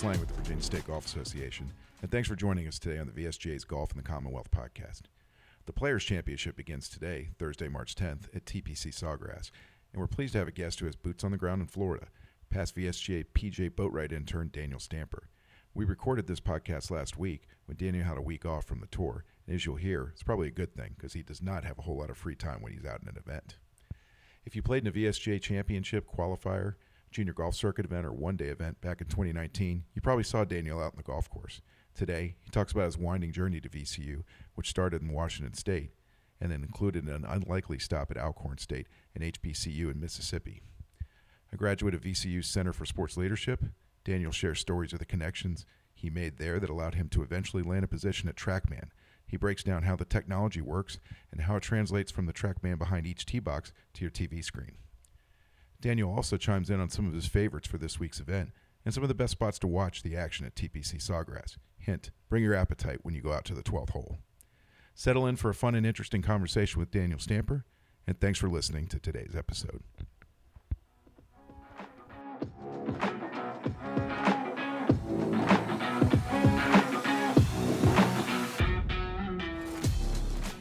Chris Lang with the Virginia State Golf Association, and thanks for joining us today on the VSGA's Golf in the Commonwealth podcast. The Players' Championship begins today, Thursday, March 10th, at TPC Sawgrass, and we're pleased to have a guest who has boots on the ground in Florida, past VSGA PJ Boatwright intern Daniel Stamper. We recorded this podcast last week when Daniel had a week off from the tour, and as you'll hear, it's probably a good thing because he does not have a whole lot of free time when he's out in an event. If you played in a VSGA championship, qualifier, junior golf circuit event, or one day event back in 2019, you probably saw Daniel out in the golf course. Today, he talks about his winding journey to VCU, which started in Washington State and then included an unlikely stop at Alcorn State and HBCU in Mississippi. A graduate of VCU's Center for Sports Leadership, Daniel shares stories of the connections he made there that allowed him to eventually land a position at TrackMan. He breaks down how the technology works and how it translates from the TrackMan behind each tee box to your TV screen. Daniel also chimes in on some of his favorites for this week's event and some of the best spots to watch the action at TPC Sawgrass. Hint, bring your appetite when you go out to the 12th hole. Settle in for a fun and interesting conversation with Daniel Stamper, and thanks for listening to today's episode.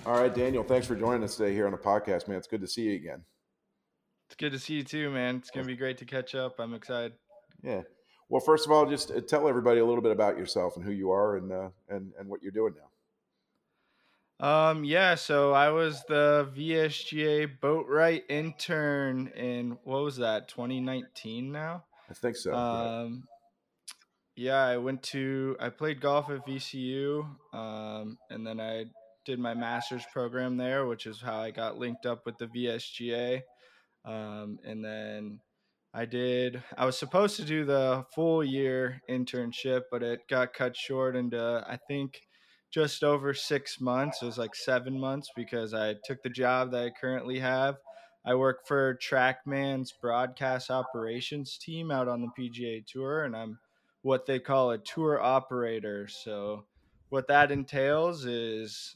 All right, Daniel, thanks for joining us today here on the podcast, man. It's good to see you again. Good to see you too, man. It's going to be great to catch up. I'm excited. Yeah. Well, first of all, just uh, tell everybody a little bit about yourself and who you are and uh, and and what you're doing now. Um, yeah, so I was the VSGA Boatwright intern in what was that, 2019 now? I think so. Um, yeah. I went to I played golf at VCU, um, and then I did my master's program there, which is how I got linked up with the VSGA. Um, and then I did. I was supposed to do the full year internship, but it got cut short into I think just over six months. It was like seven months because I took the job that I currently have. I work for TrackMan's broadcast operations team out on the PGA Tour, and I'm what they call a tour operator. So, what that entails is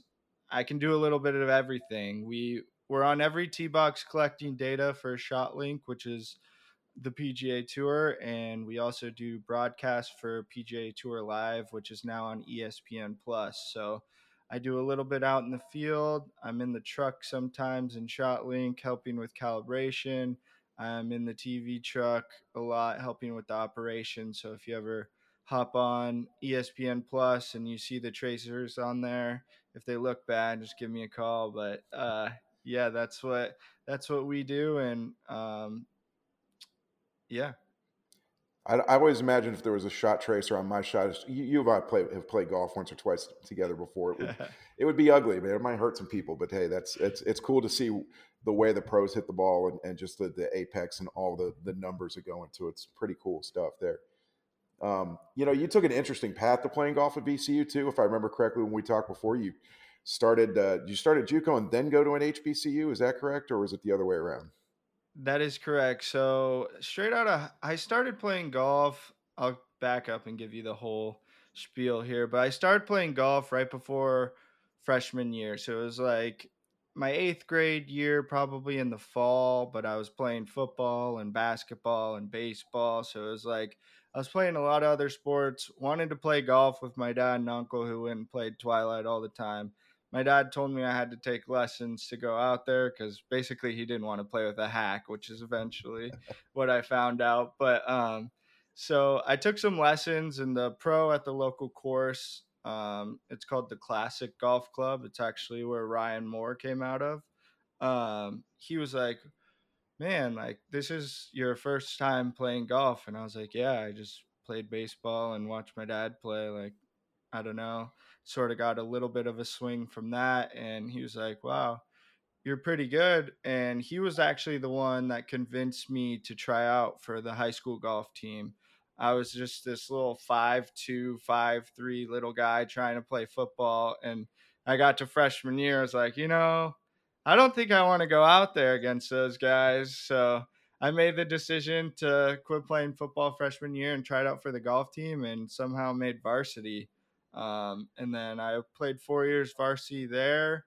I can do a little bit of everything. We we're on every tee box collecting data for ShotLink, which is the PGA Tour, and we also do broadcast for PGA Tour Live, which is now on ESPN Plus. So I do a little bit out in the field. I'm in the truck sometimes in ShotLink, helping with calibration. I'm in the TV truck a lot, helping with the operation. So if you ever hop on ESPN Plus and you see the tracers on there, if they look bad, just give me a call. But uh, yeah, that's what that's what we do, and um, yeah. I, I, always imagine if there was a shot tracer on my shot. You, you and I play, have played golf once or twice together before. It would, it would be ugly, man. It might hurt some people, but hey, that's it's it's cool to see the way the pros hit the ball and, and just the, the apex and all the the numbers that go into it. It's pretty cool stuff there. Um, you know, you took an interesting path to playing golf at VCU too, if I remember correctly. When we talked before, you started uh, you started JUCO and then go to an HBCU. Is that correct, or was it the other way around? That is correct. So straight out of I started playing golf. I'll back up and give you the whole spiel here, but I started playing golf right before freshman year. So it was like my eighth grade year, probably in the fall, but I was playing football and basketball and baseball. So it was like I was playing a lot of other sports, wanted to play golf with my dad and uncle who went and played Twilight all the time my dad told me I had to take lessons to go out there because basically he didn't want to play with a hack, which is eventually what I found out. But um, so I took some lessons in the pro at the local course. Um, it's called the Classic Golf Club. It's actually where Ryan Moore came out of. Um, he was like, "Man, like this is your first time playing golf," and I was like, "Yeah, I just played baseball and watched my dad play. Like, I don't know." Sort of got a little bit of a swing from that. And he was like, wow, you're pretty good. And he was actually the one that convinced me to try out for the high school golf team. I was just this little five two, five three little guy trying to play football. And I got to freshman year. I was like, you know, I don't think I want to go out there against those guys. So I made the decision to quit playing football freshman year and tried out for the golf team and somehow made varsity. Um, and then I played four years varsity there.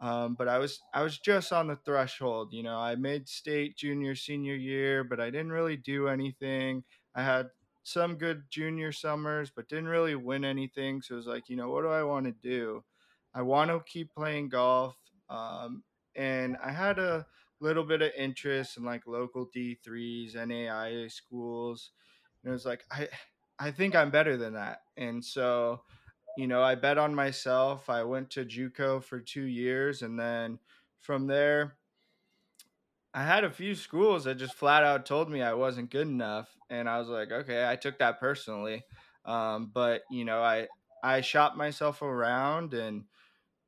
Um, but I was I was just on the threshold. You know, I made state junior senior year, but I didn't really do anything. I had some good junior summers, but didn't really win anything. So it was like, you know, what do I want to do? I want to keep playing golf. Um, and I had a little bit of interest in like local D3s, NAIA schools. And it was like, I, I think I'm better than that. And so, you know, I bet on myself. I went to JUCO for two years. And then from there, I had a few schools that just flat out told me I wasn't good enough, and I was like, okay, I took that personally. Um, but you know, I I shopped myself around, and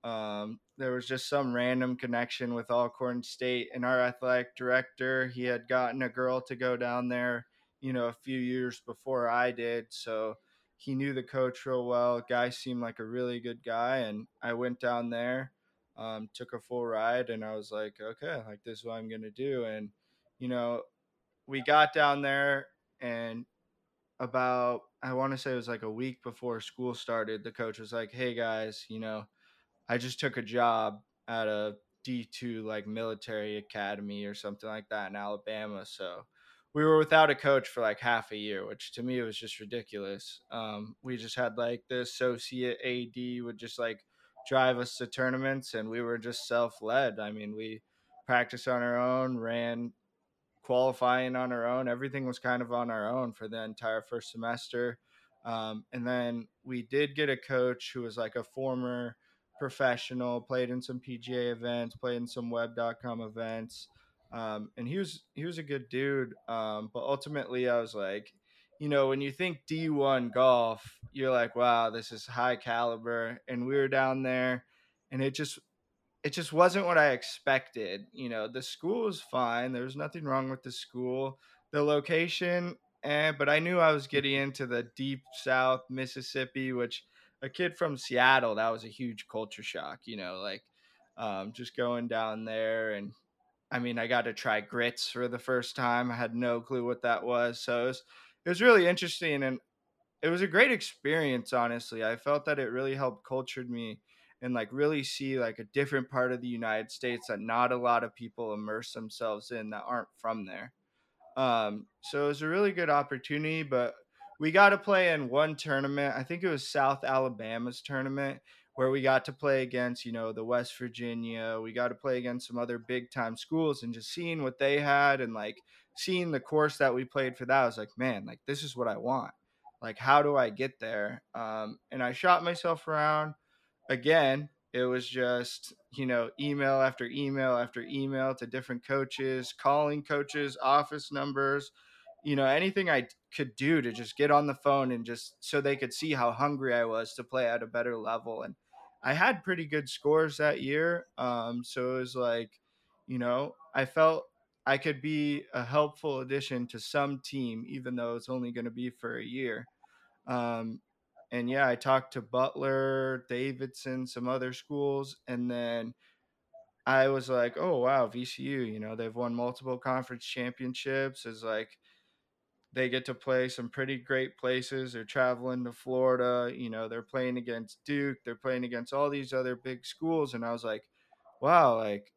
um, there was just some random connection with Alcorn State, and our athletic director he had gotten a girl to go down there, you know, a few years before I did, so he knew the coach real well. Guy seemed like a really good guy, and I went down there um, took a full ride and I was like, okay, like this is what I'm gonna do. And you know, we got down there and about I want to say it was like a week before school started, the coach was like, Hey guys, you know, I just took a job at a D2 like military academy or something like that in Alabama. So we were without a coach for like half a year, which to me was just ridiculous. Um, we just had like the associate AD would just like drive us to tournaments and we were just self-led i mean we practiced on our own ran qualifying on our own everything was kind of on our own for the entire first semester um, and then we did get a coach who was like a former professional played in some pga events played in some web.com events um, and he was he was a good dude um, but ultimately i was like you know, when you think D1 golf, you're like, wow, this is high caliber. And we were down there and it just it just wasn't what I expected. You know, the school was fine. There was nothing wrong with the school. The location, eh, but I knew I was getting into the deep south Mississippi, which a kid from Seattle, that was a huge culture shock, you know, like um, just going down there and I mean, I got to try grits for the first time. I had no clue what that was. So it was it was really interesting and it was a great experience honestly i felt that it really helped cultured me and like really see like a different part of the united states that not a lot of people immerse themselves in that aren't from there um, so it was a really good opportunity but we got to play in one tournament i think it was south alabama's tournament where we got to play against you know the west virginia we got to play against some other big time schools and just seeing what they had and like seeing the course that we played for that, I was like, man, like this is what I want. Like, how do I get there? Um, and I shot myself around. Again, it was just, you know, email after email after email to different coaches, calling coaches, office numbers, you know, anything I could do to just get on the phone and just so they could see how hungry I was to play at a better level. And I had pretty good scores that year. Um, so it was like, you know, I felt I could be a helpful addition to some team, even though it's only going to be for a year. Um, and yeah, I talked to Butler, Davidson, some other schools, and then I was like, oh wow, VCU, you know, they've won multiple conference championships. Is like they get to play some pretty great places. They're traveling to Florida, you know, they're playing against Duke, they're playing against all these other big schools, and I was like, wow, like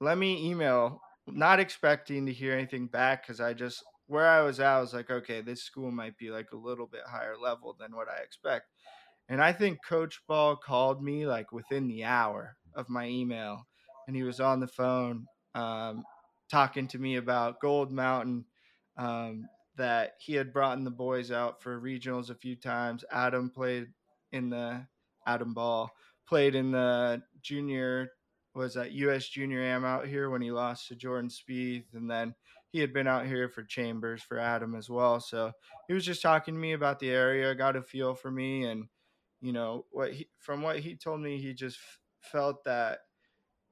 let me email not expecting to hear anything back because I just where I was at, I was like, okay, this school might be like a little bit higher level than what I expect. And I think Coach Ball called me like within the hour of my email, and he was on the phone um, talking to me about Gold Mountain. Um, that he had brought in the boys out for regionals a few times. Adam played in the Adam Ball played in the junior was at US Junior Am out here when he lost to Jordan Spieth, and then he had been out here for Chambers for Adam as well. So he was just talking to me about the area, got a feel for me, and you know what he from what he told me, he just felt that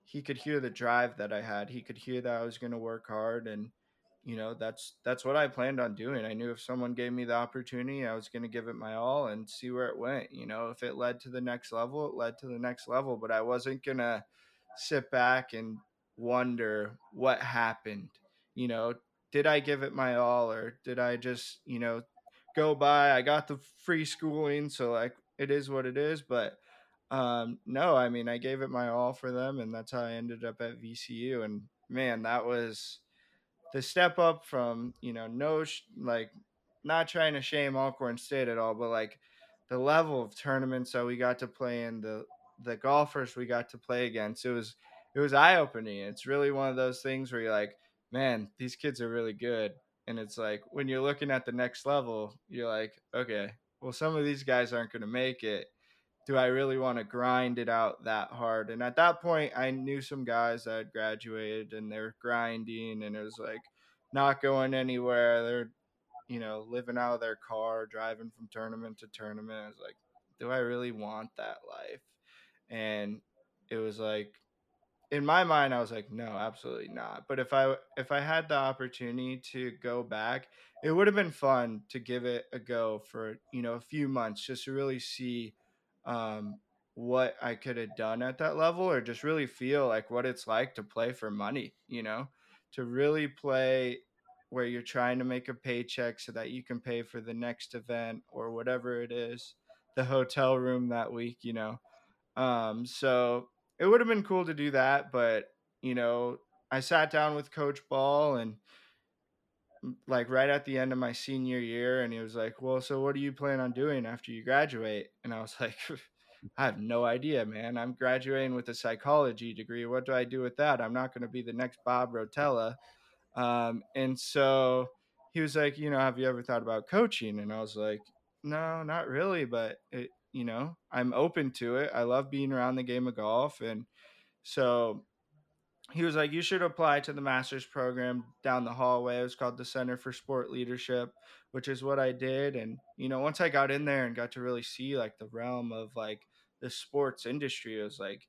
he could hear the drive that I had. He could hear that I was going to work hard, and you know that's that's what I planned on doing. I knew if someone gave me the opportunity, I was going to give it my all and see where it went. You know, if it led to the next level, it led to the next level. But I wasn't gonna sit back and wonder what happened. You know, did I give it my all or did I just, you know, go by? I got the free schooling, so like it is what it is. But um, no, I mean, I gave it my all for them, and that's how I ended up at VCU. And man, that was the step up from, you know, no, sh- like, not trying to shame Alcorn State at all, but like the level of tournaments that we got to play in, the the golfers we got to play against, it was it was eye opening. It's really one of those things where you're like, man, these kids are really good. And it's like when you're looking at the next level, you're like, okay, well, some of these guys aren't going to make it. Do I really want to grind it out that hard? And at that point, I knew some guys that had graduated and they're grinding, and it was like not going anywhere. They're, you know, living out of their car, driving from tournament to tournament. I was like, do I really want that life? And it was like, in my mind i was like no absolutely not but if i if i had the opportunity to go back it would have been fun to give it a go for you know a few months just to really see um, what i could have done at that level or just really feel like what it's like to play for money you know? To really play where you're trying to make a paycheck so that you can pay for the next event or whatever it is the hotel room that week you know? Um, so it would have been cool to do that, but you know, I sat down with Coach Ball and like right at the end of my senior year, and he was like, "Well, so what do you plan on doing after you graduate?" And I was like, "I have no idea, man. I'm graduating with a psychology degree. What do I do with that? I'm not going to be the next Bob Rotella." Um, and so he was like, "You know, have you ever thought about coaching?" And I was like, "No, not really, but it, you know, I'm open to it. I love being around the game of golf. And so he was like, You should apply to the master's program down the hallway. It was called the Center for Sport Leadership, which is what I did. And, you know, once I got in there and got to really see like the realm of like the sports industry, it was like,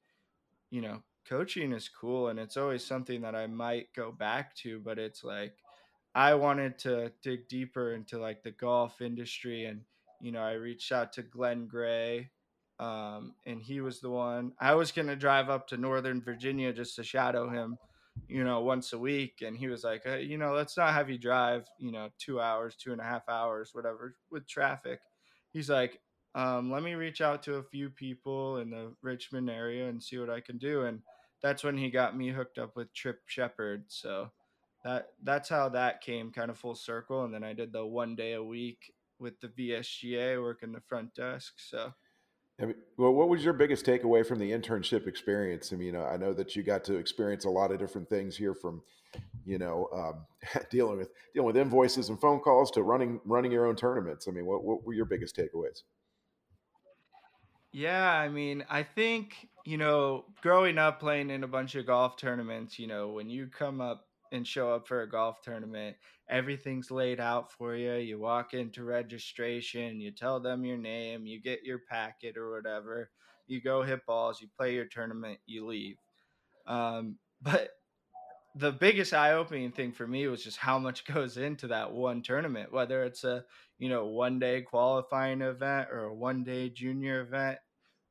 you know, coaching is cool and it's always something that I might go back to, but it's like, I wanted to dig deeper into like the golf industry and you know, I reached out to Glenn Gray, um, and he was the one. I was going to drive up to Northern Virginia just to shadow him, you know, once a week. And he was like, hey, you know, let's not have you drive, you know, two hours, two and a half hours, whatever, with traffic. He's like, um, let me reach out to a few people in the Richmond area and see what I can do. And that's when he got me hooked up with Trip Shepherd. So that that's how that came kind of full circle. And then I did the one day a week with the VSGA working the front desk. So, I mean, well, what was your biggest takeaway from the internship experience? I mean, I know that you got to experience a lot of different things here, from you know um, dealing with dealing with invoices and phone calls to running running your own tournaments. I mean, what what were your biggest takeaways? Yeah, I mean, I think you know, growing up playing in a bunch of golf tournaments, you know, when you come up and show up for a golf tournament. Everything's laid out for you. You walk into registration, you tell them your name, you get your packet or whatever. You go hit balls, you play your tournament, you leave. Um, but the biggest eye-opening thing for me was just how much goes into that one tournament, whether it's a you know one day qualifying event or a one day junior event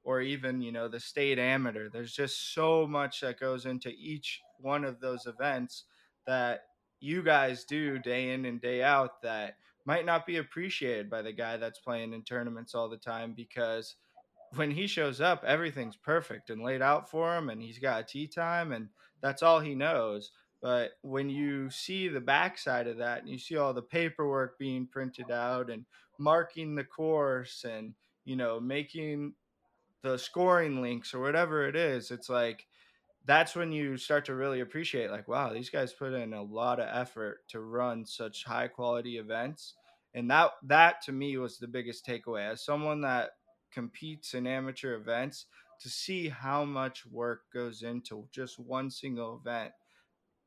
or even you know the state amateur there's just so much that goes into each one of those events that you guys do day in and day out that might not be appreciated by the guy that's playing in tournaments all the time because when he shows up, everything's perfect and laid out for him, and he's got a tee time, and that's all he knows. But when you see the backside of that, and you see all the paperwork being printed out, and marking the course, and you know making the scoring links or whatever it is, it's like that's when you start to really appreciate like wow these guys put in a lot of effort to run such high quality events. And that that to me was the biggest takeaway. As someone that competes in amateur events to see how much work goes into just one single event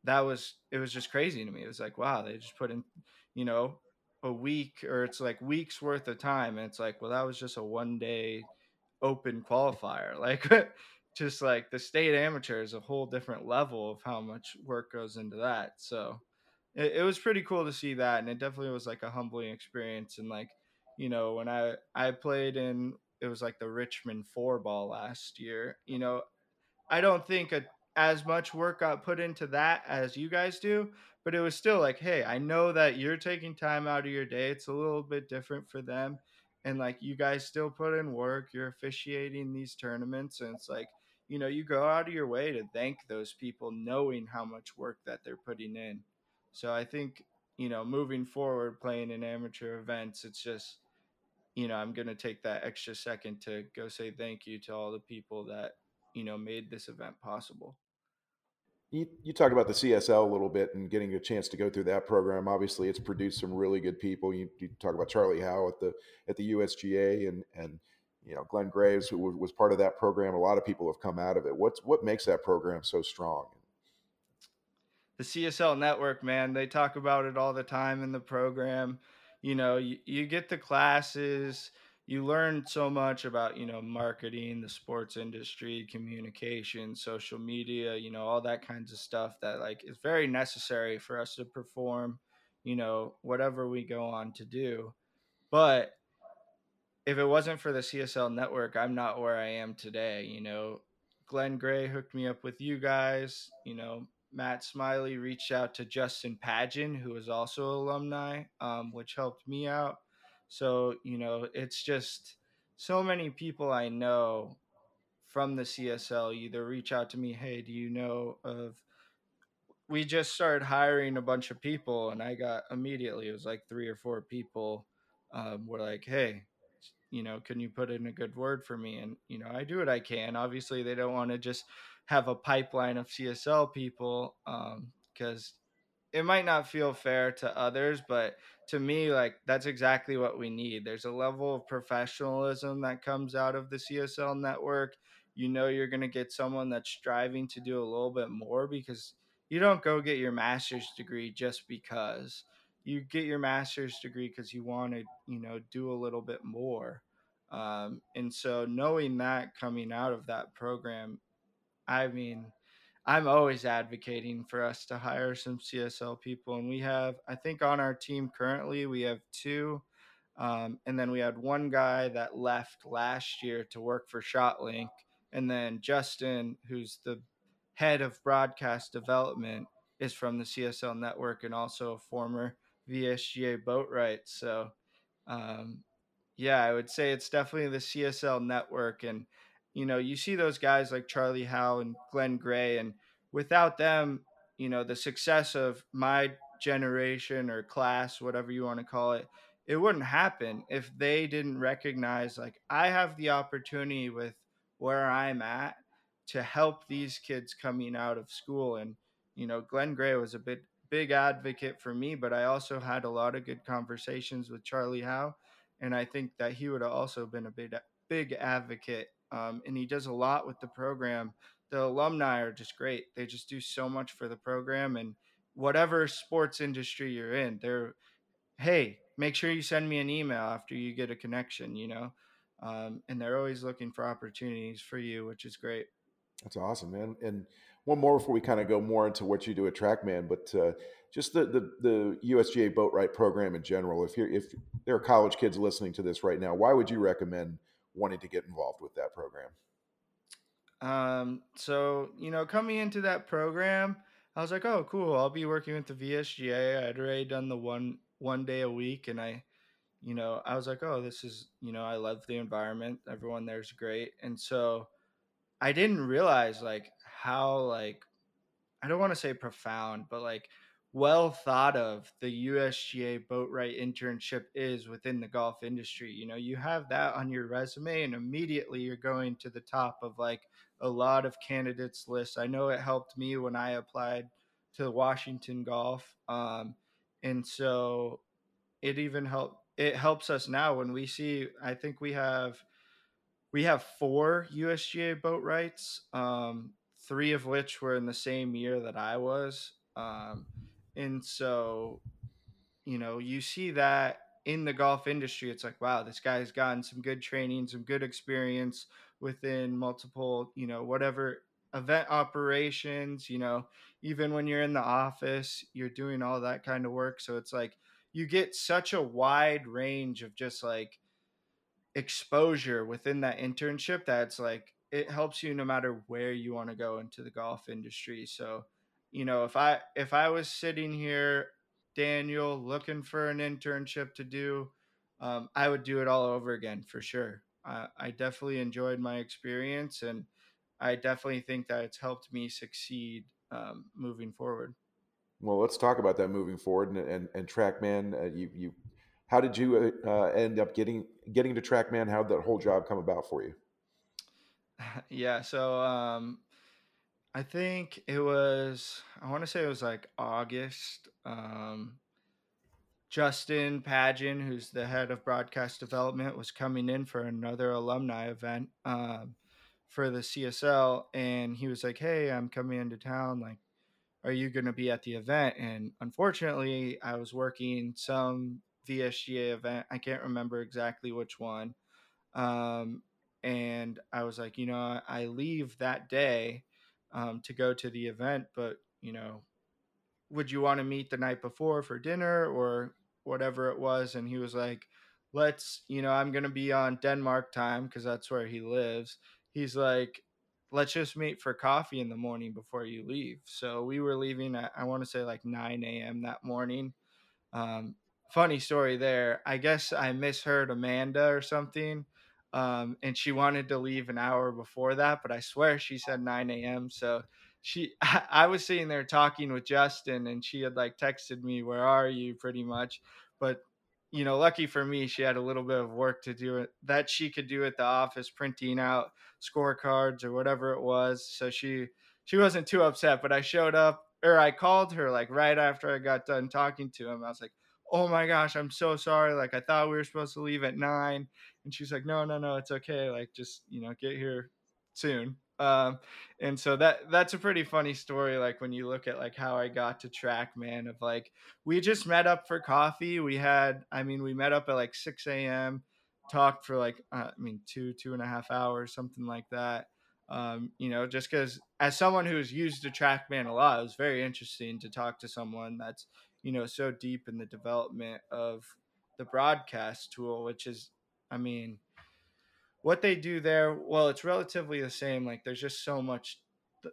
that was it was just crazy to me. It was like wow they just put in you know a week or it's like weeks worth of time. And it's like well that was just a one day open qualifier. Like just like the state amateur is a whole different level of how much work goes into that. So it, it was pretty cool to see that, and it definitely was like a humbling experience. And like you know, when I I played in it was like the Richmond four ball last year. You know, I don't think a, as much work got put into that as you guys do, but it was still like, hey, I know that you're taking time out of your day. It's a little bit different for them. And like you guys still put in work, you're officiating these tournaments, and it's like you know, you go out of your way to thank those people knowing how much work that they're putting in. So I think, you know, moving forward playing in amateur events, it's just, you know, I'm going to take that extra second to go say thank you to all the people that, you know, made this event possible. You, you talk about the CSL a little bit and getting a chance to go through that program. Obviously, it's produced some really good people. You, you talk about Charlie Howe at the at the USGA and and you know Glenn Gray, who was part of that program. A lot of people have come out of it. What's what makes that program so strong? The CSL network, man, they talk about it all the time in the program. You know, you, you get the classes you learn so much about you know marketing the sports industry communication social media you know all that kinds of stuff that like is very necessary for us to perform you know whatever we go on to do but if it wasn't for the csl network i'm not where i am today you know? Glenn gray hooked me up with you guys you know? Matt smiley reached out to justin Pageon who is also alumni um, which helped me out. So, you know, it's just so many people I know from the CSL either reach out to me, hey, do you know of we just started hiring a bunch of people and I got immediately it was like three or four people um, were like, hey, you know, can you put in a good word for me? And, you know, I do what I can. Obviously, they don't want to just have a pipeline of CSL people because um, it might not feel fair to others, but to me, like that's exactly what we need. There's a level of professionalism that comes out of the CSL network. You know, you're going to get someone that's striving to do a little bit more because you don't go get your master's degree just because you get your master's degree because you want to, you know, do a little bit more. Um, and so knowing that coming out of that program, I mean, I'm always advocating for us to hire some CSL people. And we have, I think on our team currently, we have two. Um, and then we had one guy that left last year to work for ShotLink. And then Justin, who's the head of broadcast development, is from the CSL network and also a former VSGA boatwright. So, um, yeah, I would say it's definitely the CSL network. And you know, you see those guys like Charlie Howe and Glenn Gray, and without them, you know, the success of my generation or class, whatever you want to call it, it wouldn't happen if they didn't recognize like I have the opportunity with where I'm at to help these kids coming out of school. And, you know, Glenn Gray was a bit big advocate for me, but I also had a lot of good conversations with Charlie Howe. And I think that he would have also been a big, big advocate um, and he does a lot with the program. The alumni are just great. They just do so much for the program and whatever sports industry you're in. They're hey, make sure you send me an email after you get a connection. You know, um, and they're always looking for opportunities for you, which is great. That's awesome, man. And one more before we kind of go more into what you do at TrackMan, but uh, just the, the the USGA Boatwright program in general. If you're if there are college kids listening to this right now, why would you recommend wanting to get involved with that program? Um, so you know, coming into that program, I was like, oh, cool. I'll be working with the VSGA. I'd already done the one one day a week, and I, you know, I was like, oh, this is, you know, I love the environment. Everyone there's great, and so I didn't realize like how like I don't want to say profound, but like well thought of the USGA boatwright internship is within the golf industry. You know, you have that on your resume and immediately you're going to the top of like a lot of candidates lists. I know it helped me when I applied to Washington Golf. Um, and so it even helped it helps us now when we see I think we have we have four USGA boatwrights, um, three of which were in the same year that I was. Um, and so, you know, you see that in the golf industry. It's like, wow, this guy's gotten some good training, some good experience within multiple, you know, whatever event operations, you know, even when you're in the office, you're doing all that kind of work. So it's like you get such a wide range of just like exposure within that internship that's like it helps you no matter where you want to go into the golf industry. So you know, if I if I was sitting here, Daniel, looking for an internship to do, um, I would do it all over again for sure. I, I definitely enjoyed my experience, and I definitely think that it's helped me succeed um, moving forward. Well, let's talk about that moving forward and and, and TrackMan. Uh, you you, how did you uh, end up getting getting to TrackMan? How did that whole job come about for you? yeah, so um, I think it was I want to say it was like August. Um, Justin Pageon, who's the head of broadcast development, was coming in for another alumni event um, for the CSL, and he was like, "Hey, I'm coming into town. Like, are you going to be at the event?" And unfortunately, I was working some VSGA event. I can't remember exactly which one. Um, and I was like, you know, I leave that day um, to go to the event, but you know, would you want to meet the night before for dinner or whatever it was? And he was like, let's, you know, I'm gonna be on Denmark time because that's where he lives. He's like, let's just meet for coffee in the morning before you leave. So we were leaving at I want to say like 9 a.m. that morning. Um, funny story there. I guess I misheard Amanda or something um, and she wanted to leave an hour before that, but I swear she said 9 a.m. So she, I was sitting there talking with Justin, and she had like texted me, "Where are you?" Pretty much, but you know, lucky for me, she had a little bit of work to do it that she could do at the office, printing out scorecards or whatever it was. So she she wasn't too upset. But I showed up, or I called her like right after I got done talking to him. I was like, "Oh my gosh, I'm so sorry. Like I thought we were supposed to leave at nine, and she's like, no, no, no, it's okay. Like, just, you know, get here soon. Um, and so that that's a pretty funny story. Like when you look at like how I got to TrackMan of like, we just met up for coffee. We had, I mean, we met up at like 6 a.m., talked for like, uh, I mean, two, two and a half hours, something like that. Um, you know, just because as someone who's used the TrackMan a lot, it was very interesting to talk to someone that's, you know, so deep in the development of the broadcast tool, which is I mean, what they do there, well, it's relatively the same. Like there's just so much,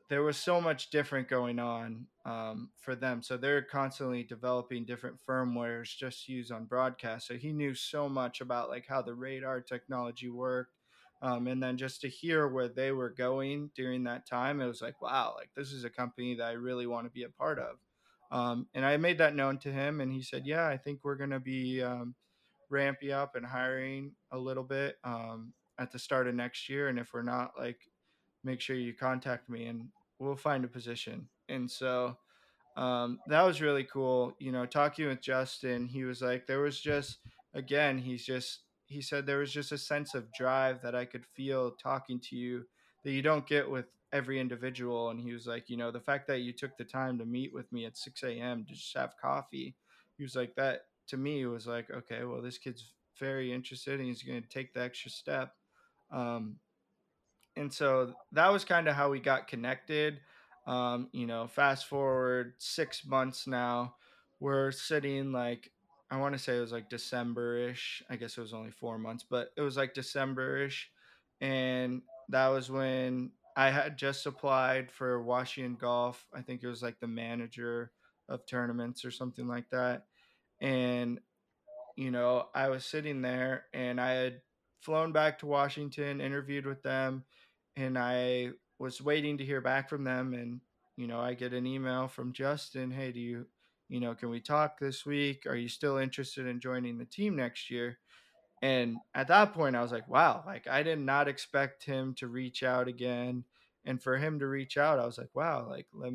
there was so much different going on um, for them. So they're constantly developing different firmwares just used on broadcast. So he knew so much about like how the radar technology worked. Um, and then just to hear where they were going during that time, it was like, wow, like this is a company that I really want to be a part of. Um, and I made that known to him, and he said, "Yeah, I think we're going to be um, ramping up and hiring a little bit um, at the start of next year. And if we're not, like, make sure you contact me and we'll find a position. And so um, that was really cool. You know, talking with Justin, he was like, there was just, again, he's just, he said there was just a sense of drive that I could feel talking to you that you don't get with every individual. And he was like, you know, the fact that you took the time to meet with me at 6 a.m. to just have coffee, he was like, that to me was like, okay, well, this kid's very interested and he's going to take the extra step. Um, and so that was kind of how we got connected. Um, you know, fast forward six months now, we're sitting like, I want to say it was like December ish. I guess it was only four months, but it was like December ish. And that was when I had just applied for Washington Golf. I think it was like the manager of tournaments or something like that and you know i was sitting there and i had flown back to washington interviewed with them and i was waiting to hear back from them and you know i get an email from justin hey do you you know can we talk this week are you still interested in joining the team next year and at that point i was like wow like i did not expect him to reach out again and for him to reach out i was like wow like let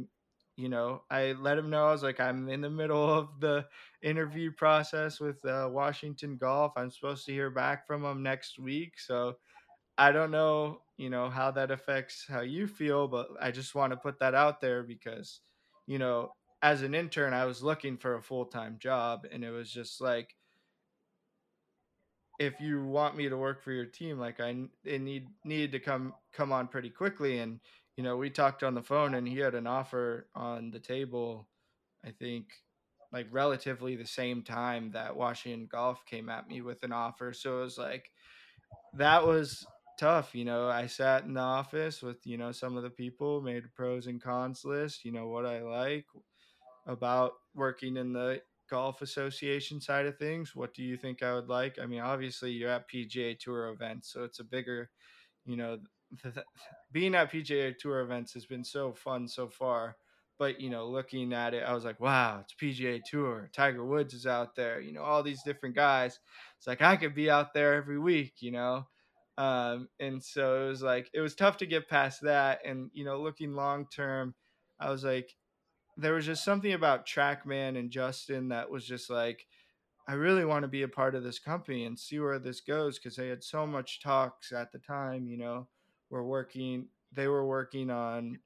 you know, I let him know I was like, I'm in the middle of the interview process with uh, Washington Golf. I'm supposed to hear back from him next week. So I don't know, you know, how that affects how you feel, but I just want to put that out there because, you know, as an intern, I was looking for a full time job and it was just like, if you want me to work for your team, like I it need needed to come come on pretty quickly and you know, we talked on the phone and he had an offer on the table, I think like relatively the same time that Washington Golf came at me with an offer. So it was like that was tough, you know. I sat in the office with, you know, some of the people, made pros and cons list, you know, what I like about working in the golf association side of things. What do you think I would like? I mean, obviously you're at PGA Tour events, so it's a bigger, you know, being at PGA Tour events has been so fun so far. but you know, looking at it, I was like, wow, it's PGA Tour. Tiger Woods is out there. You know, all these different guys. It's like I could be out there every week. You know, um, and so it was like it was tough to get past that. And you know, looking long term, I was like, there was just something about TrackMan and Justin that was just like, I really want to be a part of this company and see where this goes because they had so much talks at the time. You know, we're working. They were working on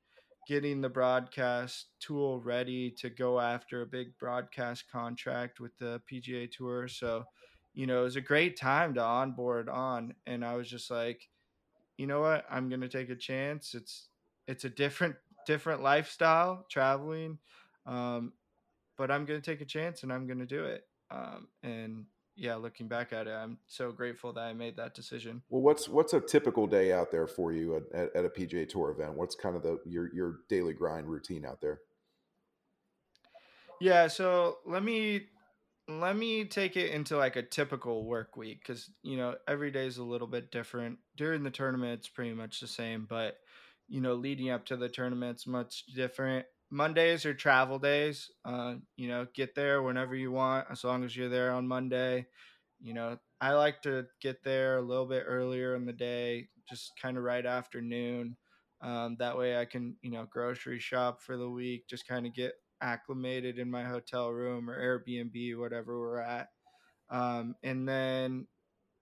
getting the broadcast tool ready to go after a big broadcast contract with the PGA Tour. So, you know, it was a great time to onboard on, and I was just like, you know what, I'm gonna take a chance. It's it's a different different lifestyle traveling, um, but I'm gonna take a chance and I'm gonna do it. Um, and yeah, looking back at it, I'm so grateful that I made that decision. Well, what's what's a typical day out there for you at, at, at, a PGA Tour event? What's kind of the your your daily grind routine out there? Yeah, so let me let me take it into like a typical work week because you know every day is a little bit different. During the tournament, it's pretty much the same, but you know, leading up to the tournament's much different. Mondays are travel days. Uh, you know, get there whenever you want, as long as you're there on Monday. You know, I like to get there a little bit earlier in the day, just kind of right after noon. Um, that way I can, you know, grocery shop for the week, just kind of get acclimated in my hotel room or Airbnb, whatever we're at. Um, and then,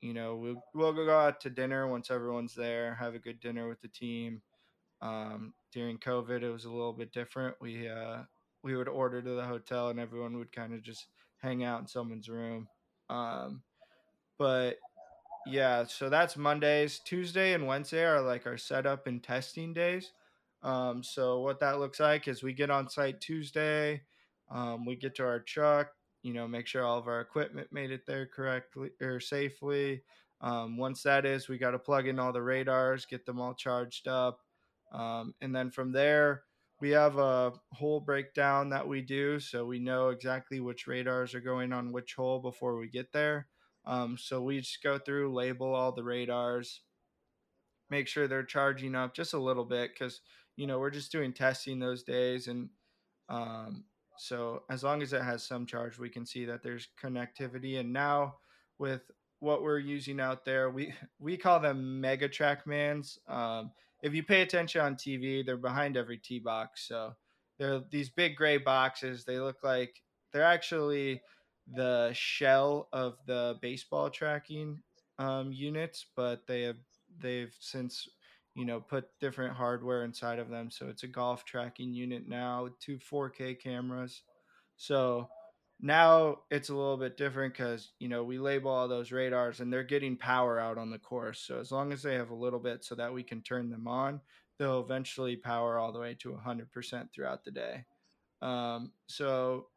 you know, we'll, we'll go out to dinner once everyone's there, have a good dinner with the team. Um, during COVID, it was a little bit different. We uh, we would order to the hotel, and everyone would kind of just hang out in someone's room. Um, but yeah, so that's Mondays. Tuesday and Wednesday are like our setup and testing days. Um, so what that looks like is we get on site Tuesday, um, we get to our truck, you know, make sure all of our equipment made it there correctly or safely. Um, once that is, we got to plug in all the radars, get them all charged up. Um, and then from there, we have a hole breakdown that we do. So we know exactly which radars are going on which hole before we get there. Um, so we just go through, label all the radars, make sure they're charging up just a little bit because, you know, we're just doing testing those days. And um, so as long as it has some charge, we can see that there's connectivity. And now with what we're using out there, we, we call them mega TrackMans. Um, if you pay attention on TV, they're behind every tee box. So they're these big gray boxes. They look like they're actually the shell of the baseball tracking um, units, but they have they've since you know put different hardware inside of them. So it's a golf tracking unit now, two 4K cameras. So now it's a little bit different because you know we label all those radars and they're getting power out on the course. So as long as they have a little bit so that we can turn them on they'll eventually power all the way to 100% throughout the day. Um, so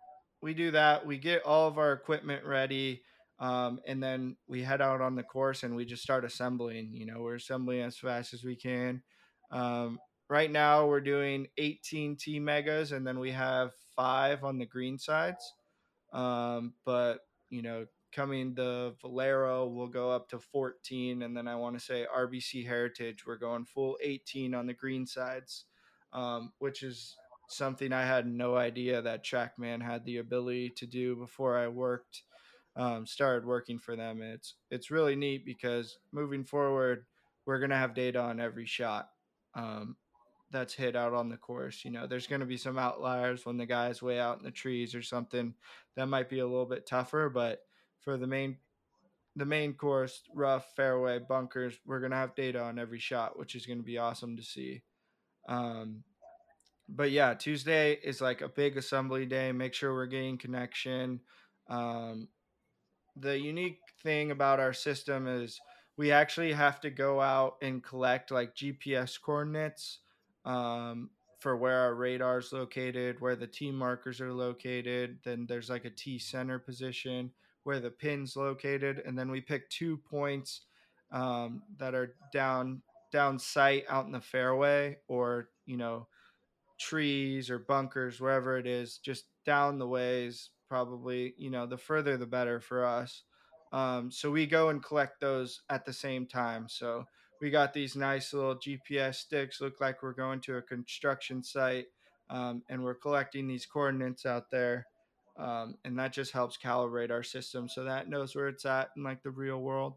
we do that we get all of our equipment ready um, and then we head out on the course and we just start assembling you know we're assembling as fast as we can. Um, right now we're doing 18 tee megas and then we have five on the green sides um, but you know, coming the Valero we'll go up to 14, and then I want to say RBC Heritage we're going full 18 on the green sides, um, which is something I had no idea that TrackMan had the ability to do before I worked um, started working for them. It's it's really neat because moving forward, we're gonna have data on every shot. Um, that's hit out on the course. You know, there's going to be some outliers when the guy's way out in the trees or something that might be a little bit tougher. But for the main, the main course, rough, fairway, bunkers, we're going to have data on every shot, which is going to be awesome to see. Um, but yeah, Tuesday is like a big assembly day. Make sure we're getting connection. Um, the unique thing about our system is we actually have to go out and collect like GPS coordinates um, for where our radar is located, where the tee markers are located. Then there's like a tee center position where the pin's located, and then we pick two points um, that are down down sight out in the fairway, or you know, trees or bunkers, wherever it is, just down the ways. Probably, you know, the further the better for us. Um, so we go and collect those at the same time. So we got these nice little GPS sticks, look like we're going to a construction site. um, and we're collecting these coordinates out there. Um, and that just helps calibrate our system so that knows where it's at in like the real world.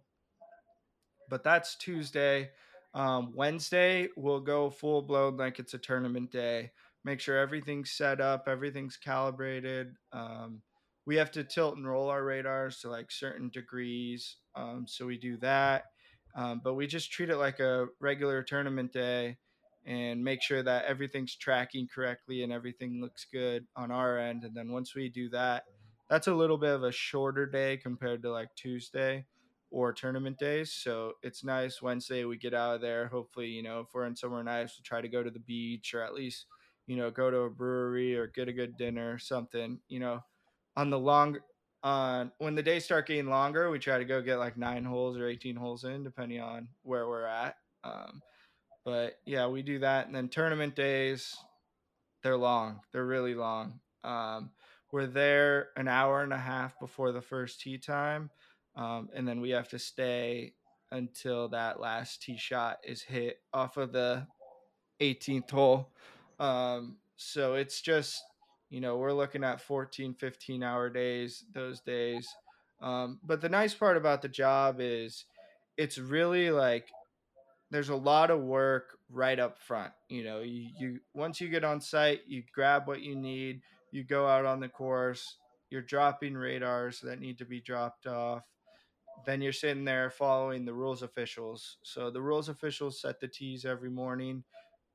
But that's Tuesday. Um, Wednesday, we'll go full blown like it's a tournament day. Make sure everything's set up, everything's calibrated. Um, we have to tilt and roll our radars to like certain degrees. Um, so we do that. Um, but we just treat it like a regular tournament day and make sure that everything's tracking correctly and everything looks good on our end. And then once we do that, that's a little bit of a shorter day compared to like Tuesday or tournament days. So it's nice Wednesday we get out of there. Hopefully, you know, if we're in somewhere nice, we'll try to go to the beach or at least, you know, go to a brewery or get a good dinner or something. You know, on the long on when the days start getting longer, we try to go get like nine holes or 18 holes in, depending on where we're at. Um, but yeah, we do that. And then tournament days, they're long. They're really long. Um, we're there an hour and a half before the first tee time. Um, and then we have to stay until that last tee shot is hit off of the 18th hole. Um, so it's just, you know, we're looking at 14, 15 hour days those days. Um, but the nice part about the job is it's really like there's a lot of work right up front. You know, you, you once you get on site, you grab what you need, you go out on the course, you're dropping radars that need to be dropped off. Then you're sitting there following the rules officials. So the rules officials set the tees every morning.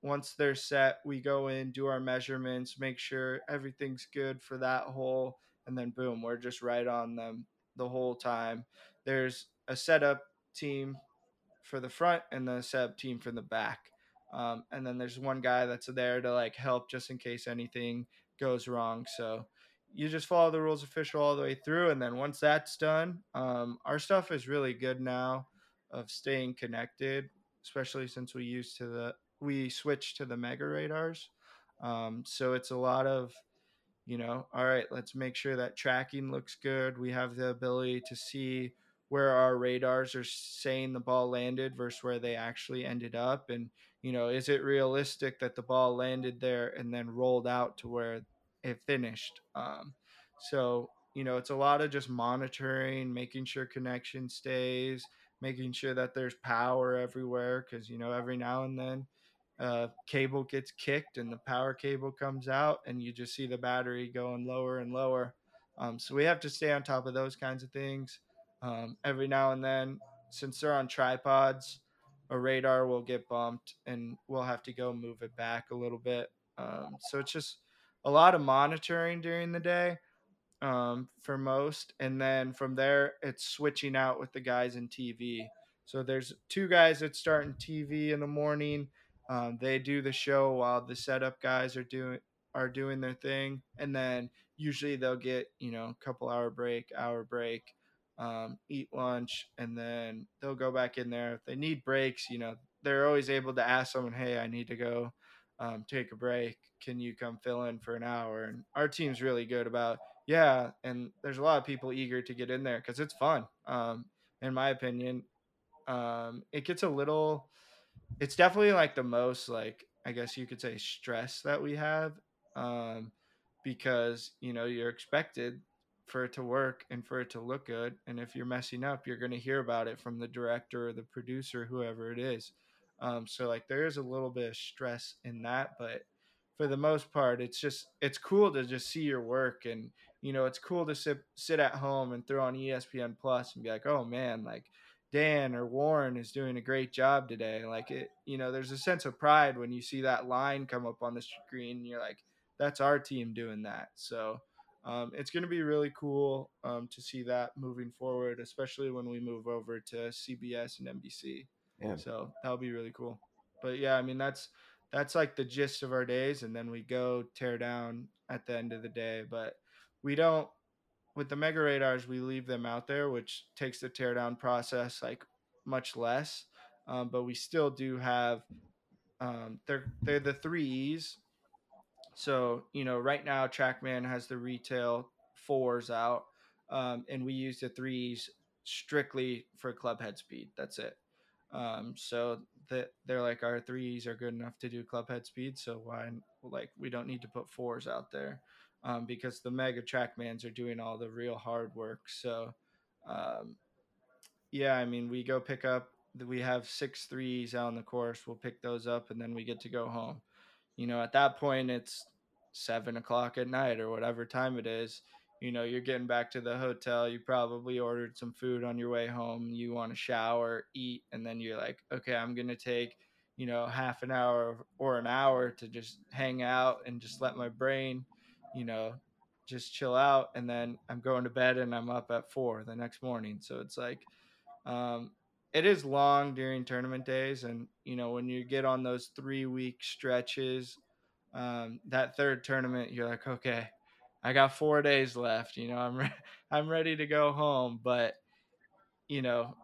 Once they're set, we go in, do our measurements, make sure everything's good for that hole, and then boom, we're just right on them the whole time. There's a setup team for the front and the setup team from the back. Um, and then there's one guy that's there to like help just in case anything goes wrong. So you just follow the rules official all the way through. And then once that's done, um, our stuff is really good now of staying connected, especially since we used to the we switched to the mega radars. Um, so it's a lot of you know, all right, let's make sure that tracking looks good. We have the ability to see where our radars are saying the ball landed versus where they actually ended up and you know is it realistic that the ball landed there and then rolled out to where it finished um, so you know it's a lot of just monitoring making sure connection stays making sure that there's power everywhere because you know every now and then uh, cable gets kicked and the power cable comes out and you just see the battery going lower and lower um, so we have to stay on top of those kinds of things um, every now and then, since they're on tripods, a radar will get bumped and we'll have to go move it back a little bit. Um, so it's just a lot of monitoring during the day um, for most. And then from there, it's switching out with the guys in TV. So there's two guys that start in TV in the morning. Um, they do the show while the setup guys are doing are doing their thing, and then usually they'll get you know a couple hour break, hour break, um, eat lunch, and then they'll go back in there. If they need breaks, you know, they're always able to ask someone, "Hey, I need to go um, take a break. Can you come fill in for an hour?" And our team's really good about, yeah. And there's a lot of people eager to get in there because it's fun. Um, in my opinion, um, it gets a little. It's definitely like the most like I guess you could say stress that we have, um, because you know you're expected for it to work and for it to look good. And if you're messing up, you're going to hear about it from the director or the producer, whoever it is. Um, so like there is a little bit of stress in that, but for the most part, it's just it's cool to just see your work and you know it's cool to sit sit at home and throw on ESPN Plus and be like, oh man, like Dan or Warren is doing a great job today. Like it, you know, there's a sense of pride when you see that line come up on the screen. And you're like, that's our team doing that. So um, it's going to be really cool um, to see that moving forward, especially when we move over to CBS and NBC. Yeah. So that'll be really cool. But yeah, I mean that's that's like the gist of our days, and then we go tear down at the end of the day. But we don't with the mega radars. We leave them out there, which takes the teardown process like much less. Um, but we still do have um, they're they're the three E's so, you know, right now TrackMan has the retail fours out, um, and we use the threes strictly for club head speed. That's it. Um, so that they're like our threes are good enough to do club head speed. So why like we don't need to put fours out there um, because the mega trackmans are doing all the real hard work. So um, yeah, I mean we go pick up. We have six threes out on the course. We'll pick those up and then we get to go home. You know, at that point it's seven o'clock at night or whatever time it is you know you're getting back to the hotel you probably ordered some food on your way home you want to shower eat and then you're like okay i'm going to take you know half an hour or an hour to just hang out and just let my brain you know just chill out and then i'm going to bed and i'm up at four the next morning so it's like um, it is long during tournament days and you know when you get on those three week stretches um, that third tournament you're like okay I got four days left. You know, I'm re- I'm ready to go home, but you know,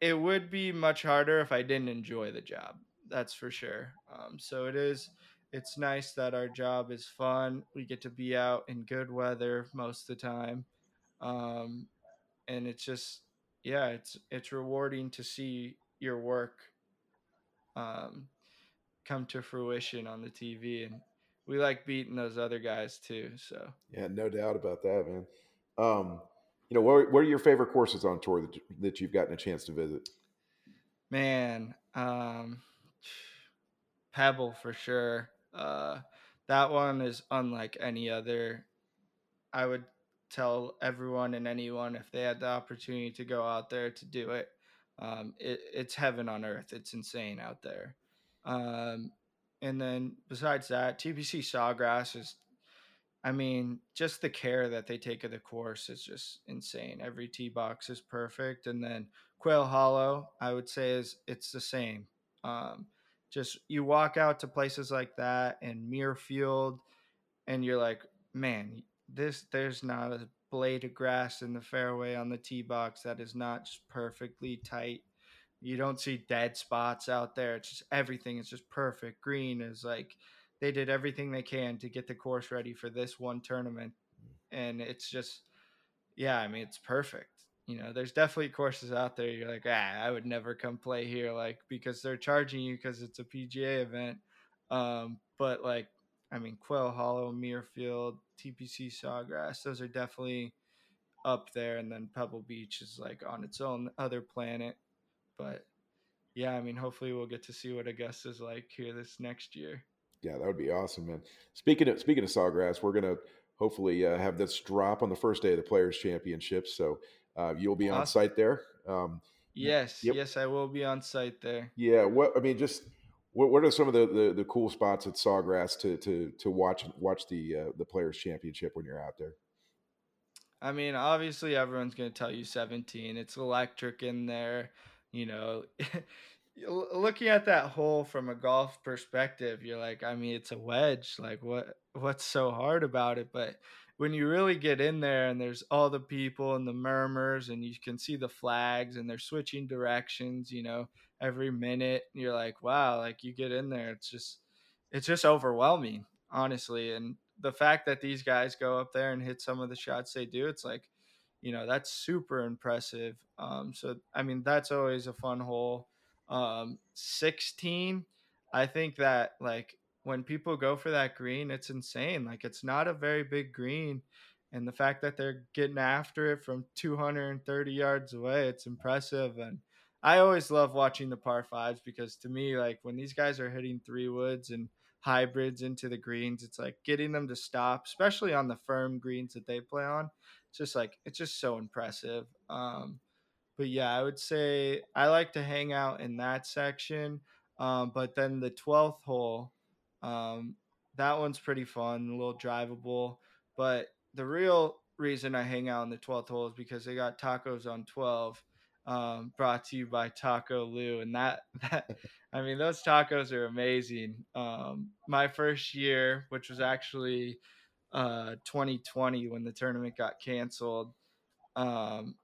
it would be much harder if I didn't enjoy the job. That's for sure. Um, so it is. It's nice that our job is fun. We get to be out in good weather most of the time, um, and it's just yeah, it's it's rewarding to see your work um, come to fruition on the TV and we like beating those other guys too. So yeah, no doubt about that, man. Um, you know, what, what are your favorite courses on tour that, that you've gotten a chance to visit? Man, um, Pebble for sure. Uh, that one is unlike any other. I would tell everyone and anyone if they had the opportunity to go out there to do it. Um, it it's heaven on earth. It's insane out there. Um, and then besides that, TPC Sawgrass is, I mean, just the care that they take of the course is just insane. Every tee box is perfect, and then Quail Hollow, I would say is it's the same. Um, just you walk out to places like that and Muirfield, and you're like, man, this there's not a blade of grass in the fairway on the tee box that is not just perfectly tight you don't see dead spots out there. It's just everything is just perfect. Green is like they did everything they can to get the course ready for this one tournament. And it's just yeah, I mean it's perfect. You know, there's definitely courses out there you're like, ah, I would never come play here, like because they're charging you because it's a PGA event. Um, but like, I mean, Quail Hollow, Muirfield, TPC Sawgrass, those are definitely up there. And then Pebble Beach is like on its own other planet. But yeah, I mean, hopefully we'll get to see what Augusta's like here this next year. Yeah, that would be awesome, man. Speaking of speaking of Sawgrass, we're gonna hopefully uh, have this drop on the first day of the Players Championship. So uh, you'll be on site there. Um, yes, yep. yes, I will be on site there. Yeah, what I mean, just what, what are some of the, the, the cool spots at Sawgrass to to to watch watch the uh, the Players Championship when you're out there? I mean, obviously everyone's going to tell you 17. It's electric in there you know looking at that hole from a golf perspective you're like i mean it's a wedge like what what's so hard about it but when you really get in there and there's all the people and the murmurs and you can see the flags and they're switching directions you know every minute you're like wow like you get in there it's just it's just overwhelming honestly and the fact that these guys go up there and hit some of the shots they do it's like you know that's super impressive um, so i mean that's always a fun hole um, 16 i think that like when people go for that green it's insane like it's not a very big green and the fact that they're getting after it from 230 yards away it's impressive and i always love watching the par fives because to me like when these guys are hitting three woods and hybrids into the greens it's like getting them to stop especially on the firm greens that they play on It's just like it's just so impressive. Um, but yeah, I would say I like to hang out in that section. Um, but then the twelfth hole, um, that one's pretty fun, a little drivable. But the real reason I hang out in the twelfth hole is because they got tacos on twelve. Um, brought to you by Taco Lu, and that that I mean those tacos are amazing. Um, my first year, which was actually uh, 2020 when the tournament got canceled. Um,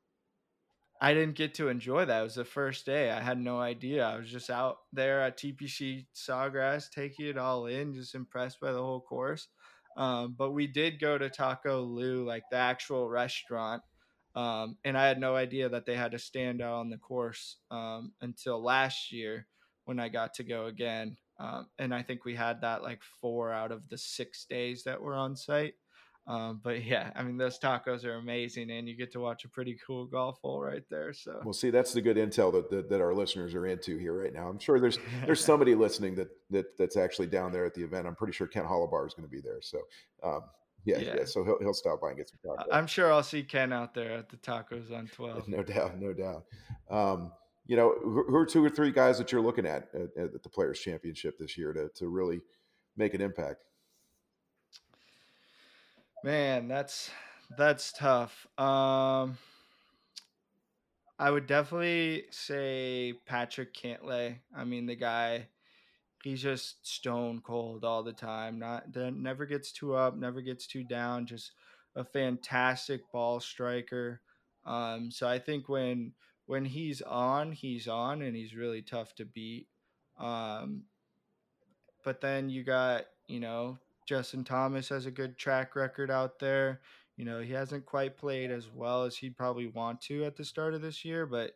I didn't get to enjoy that. It was the first day. I had no idea. I was just out there at TPC Sawgrass, taking it all in, just impressed by the whole course. Um, but we did go to Taco Lu, like the actual restaurant. Um, and I had no idea that they had to stand out on the course um, until last year when I got to go again. Um, and I think we had that like four out of the six days that were on site. Um, but yeah, I mean those tacos are amazing, and you get to watch a pretty cool golf hole right there. So well, see, that's the good intel that, that, that our listeners are into here right now. I'm sure there's there's somebody listening that that that's actually down there at the event. I'm pretty sure Ken Hollabar is going to be there. So um, yeah, yeah, yeah, So he'll he'll stop by and get some tacos. I'm sure I'll see Ken out there at the tacos on 12. No doubt, no doubt. Um, you know, who are two or three guys that you're looking at at, at the Players Championship this year to to really make an impact? Man, that's that's tough. Um I would definitely say Patrick Cantlay. I mean, the guy he's just stone cold all the time. Not never gets too up, never gets too down, just a fantastic ball striker. Um so I think when when he's on, he's on and he's really tough to beat. Um but then you got, you know, Justin Thomas has a good track record out there. You know, he hasn't quite played as well as he'd probably want to at the start of this year, but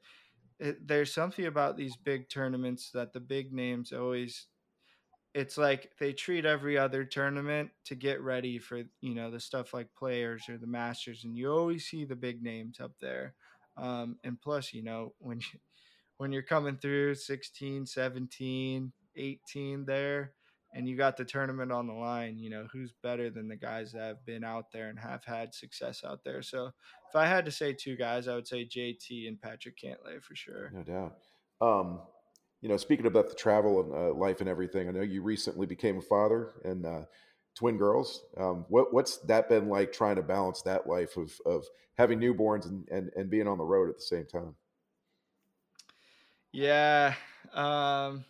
it, there's something about these big tournaments that the big names always it's like they treat every other tournament to get ready for you know the stuff like players or the masters and you always see the big names up there um, and plus you know when you, when you're coming through 16 17 18 there and you got the tournament on the line, you know, who's better than the guys that have been out there and have had success out there? So if I had to say two guys, I would say JT and Patrick Cantlay for sure. No doubt. Um, you know, speaking about the travel and uh, life and everything, I know you recently became a father and uh, twin girls. Um, what, what's that been like trying to balance that life of, of having newborns and, and, and being on the road at the same time? Yeah. Um,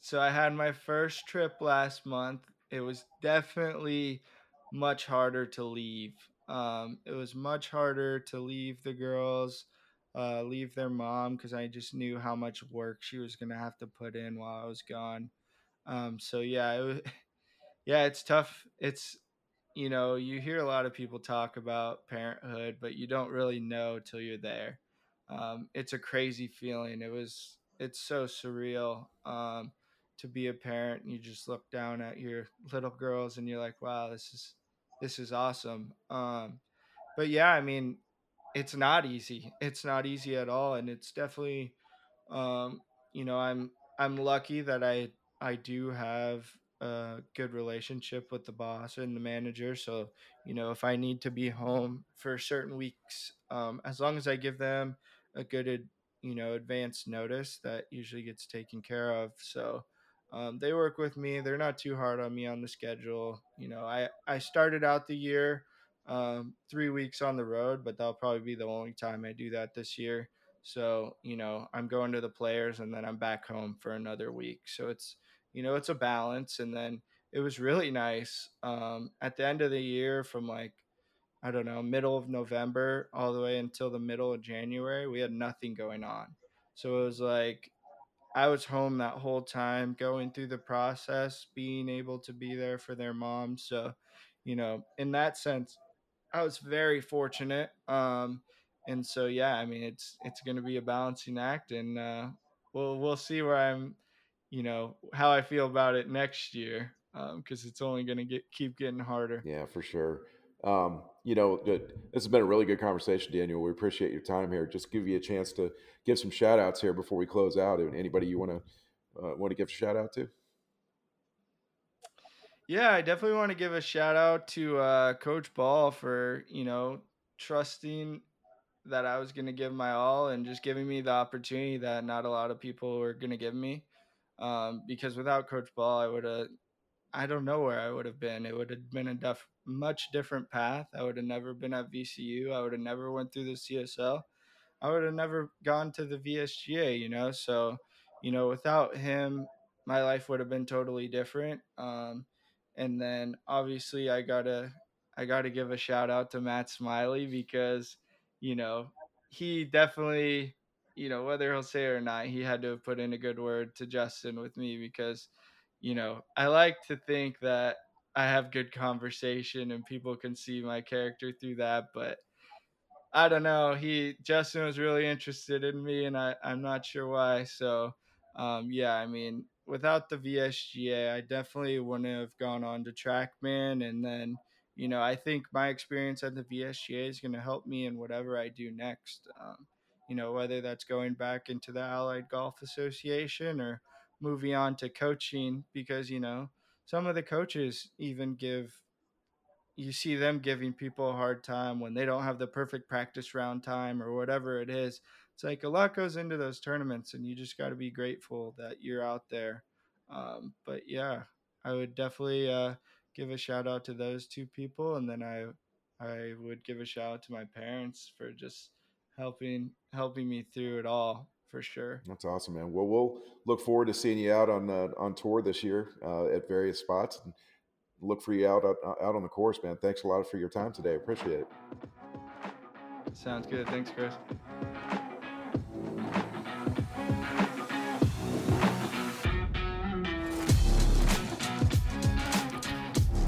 so I had my first trip last month. It was definitely much harder to leave. Um, it was much harder to leave the girls, uh, leave their mom because I just knew how much work she was gonna have to put in while I was gone. Um, so yeah, it was, yeah, it's tough. It's you know you hear a lot of people talk about parenthood, but you don't really know till you're there. Um, it's a crazy feeling. It was it's so surreal. Um, to be a parent and you just look down at your little girls and you're like wow this is this is awesome. Um but yeah i mean it's not easy. It's not easy at all and it's definitely um you know i'm i'm lucky that i i do have a good relationship with the boss and the manager. So you know if i need to be home for certain weeks um as long as i give them a good you know advance notice that usually gets taken care of. So um, they work with me. They're not too hard on me on the schedule. You know, I I started out the year um, three weeks on the road, but that'll probably be the only time I do that this year. So you know, I'm going to the players and then I'm back home for another week. So it's you know it's a balance. And then it was really nice um, at the end of the year from like I don't know middle of November all the way until the middle of January. We had nothing going on. So it was like I was home that whole time, going through the process, being able to be there for their mom. So, you know, in that sense, I was very fortunate. Um, and so, yeah, I mean, it's it's going to be a balancing act, and uh, we'll we'll see where I'm, you know, how I feel about it next year, because um, it's only going to get keep getting harder. Yeah, for sure. Um, you know, this has been a really good conversation, Daniel. We appreciate your time here. Just give you a chance to give some shout outs here before we close out. And anybody you want to uh, want to give a shout out to? Yeah, I definitely want to give a shout out to uh, Coach Ball for you know trusting that I was going to give my all and just giving me the opportunity that not a lot of people were going to give me. Um, because without Coach Ball, I would have I don't know where I would have been. It would have been a def- much different path. I would have never been at VCU. I would have never went through the CSL. I would have never gone to the VSGA, you know. So, you know, without him, my life would have been totally different. Um, and then obviously I gotta I gotta give a shout out to Matt Smiley because, you know, he definitely, you know, whether he'll say it or not, he had to have put in a good word to Justin with me because you know, I like to think that I have good conversation and people can see my character through that, but I don't know. He Justin was really interested in me, and I I'm not sure why. So, um, yeah, I mean, without the VSGA, I definitely wouldn't have gone on to TrackMan, and then you know I think my experience at the VSGA is going to help me in whatever I do next. Um, you know, whether that's going back into the Allied Golf Association or moving on to coaching, because you know some of the coaches even give you see them giving people a hard time when they don't have the perfect practice round time or whatever it is. It's like a lot goes into those tournaments, and you just got to be grateful that you're out there. Um, but yeah, I would definitely uh, give a shout out to those two people, and then I I would give a shout out to my parents for just helping helping me through it all for sure. That's awesome, man. Well, we'll look forward to seeing you out on uh, on tour this year uh, at various spots. And, look for you out, out out on the course, man. Thanks a lot for your time today. Appreciate it. Sounds good. Thanks, Chris.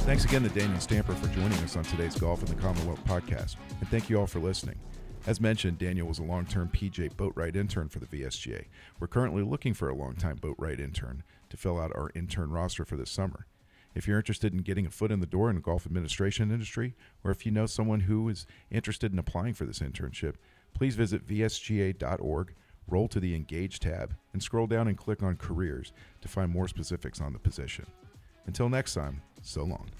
Thanks again to Daniel Stamper for joining us on today's Golf in the Commonwealth podcast, and thank you all for listening. As mentioned, Daniel was a long term PJ Boatwright intern for the VSGA. We're currently looking for a long time Boatwright intern to fill out our intern roster for this summer. If you're interested in getting a foot in the door in the golf administration industry, or if you know someone who is interested in applying for this internship, please visit vsga.org, roll to the Engage tab, and scroll down and click on Careers to find more specifics on the position. Until next time, so long.